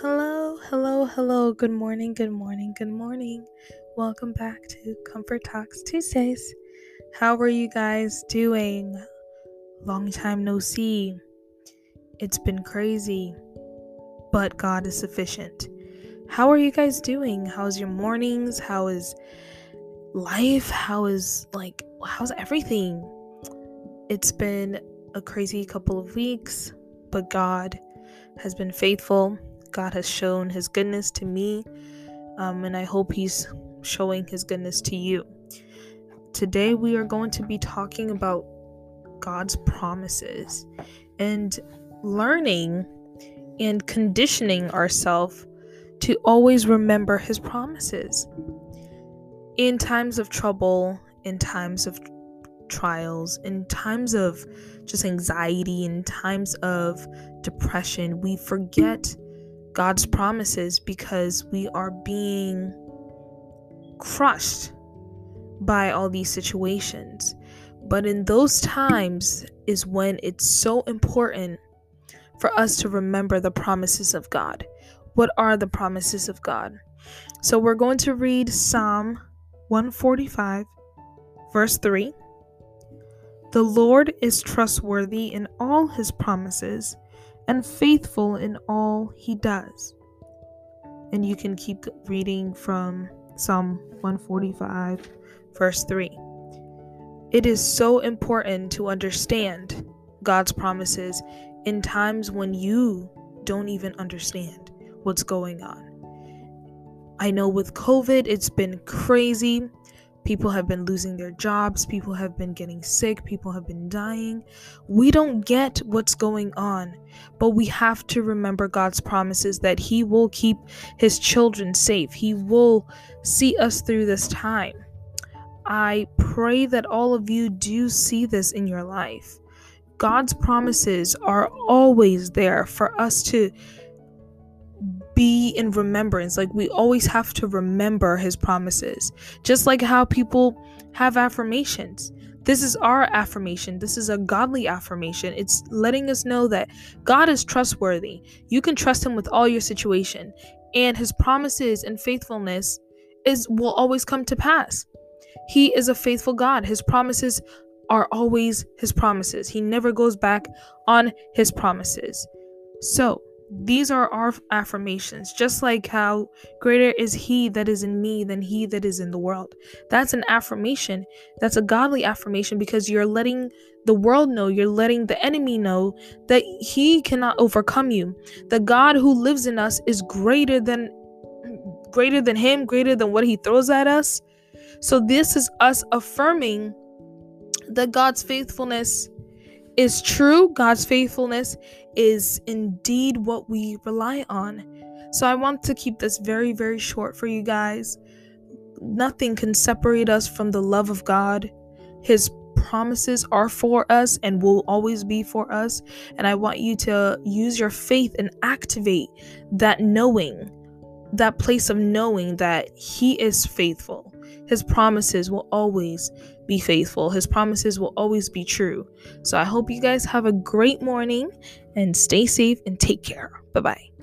hello, hello. Hello. Good morning, good morning, good morning. Welcome back to Comfort Talks Tuesdays. How are you guys doing? Long time no see. It's been crazy, but God is sufficient. How are you guys doing? How's your mornings? How is life? How is like how's everything? It's been a crazy couple of weeks, but God has been faithful God has shown his goodness to me, um, and I hope he's showing his goodness to you. Today, we are going to be talking about God's promises and learning and conditioning ourselves to always remember his promises. In times of trouble, in times of trials, in times of just anxiety, in times of depression, we forget God's promises because we are being crushed by all these situations. But in those times is when it's so important for us to remember the promises of God. What are the promises of God? So we're going to read Psalm 145, verse 3. The Lord is trustworthy in all his promises and faithful in all he does. And you can keep reading from Psalm 145, verse 3. It is so important to understand God's promises in times when you don't even understand what's going on. I know with COVID, it's been crazy. People have been losing their jobs, people have been getting sick, people have been dying. We don't get what's going on, but we have to remember God's promises that He will keep His children safe, He will see us through this time. I pray that all of you do see this in your life. God's promises are always there for us to be in remembrance. Like we always have to remember his promises. Just like how people have affirmations. This is our affirmation. This is a godly affirmation. It's letting us know that God is trustworthy. You can trust him with all your situation, and his promises and faithfulness is will always come to pass. He is a faithful God. His promises are always his promises. He never goes back on his promises. So, these are our affirmations, just like how greater is He that is in me than He that is in the world. That's an affirmation. That's a godly affirmation because you're letting the world know, you're letting the enemy know that He cannot overcome you. The God who lives in us is greater than greater than him, greater than what he throws at us. So this is us affirming that God's faithfulness is true. God's faithfulness is indeed what we rely on. So I want to keep this very, very short for you guys. Nothing can separate us from the love of God. His promises are for us and will always be for us. And I want you to use your faith and activate that knowing, that place of knowing that He is faithful. His promises will always be faithful. His promises will always be true. So I hope you guys have a great morning and stay safe and take care. Bye bye.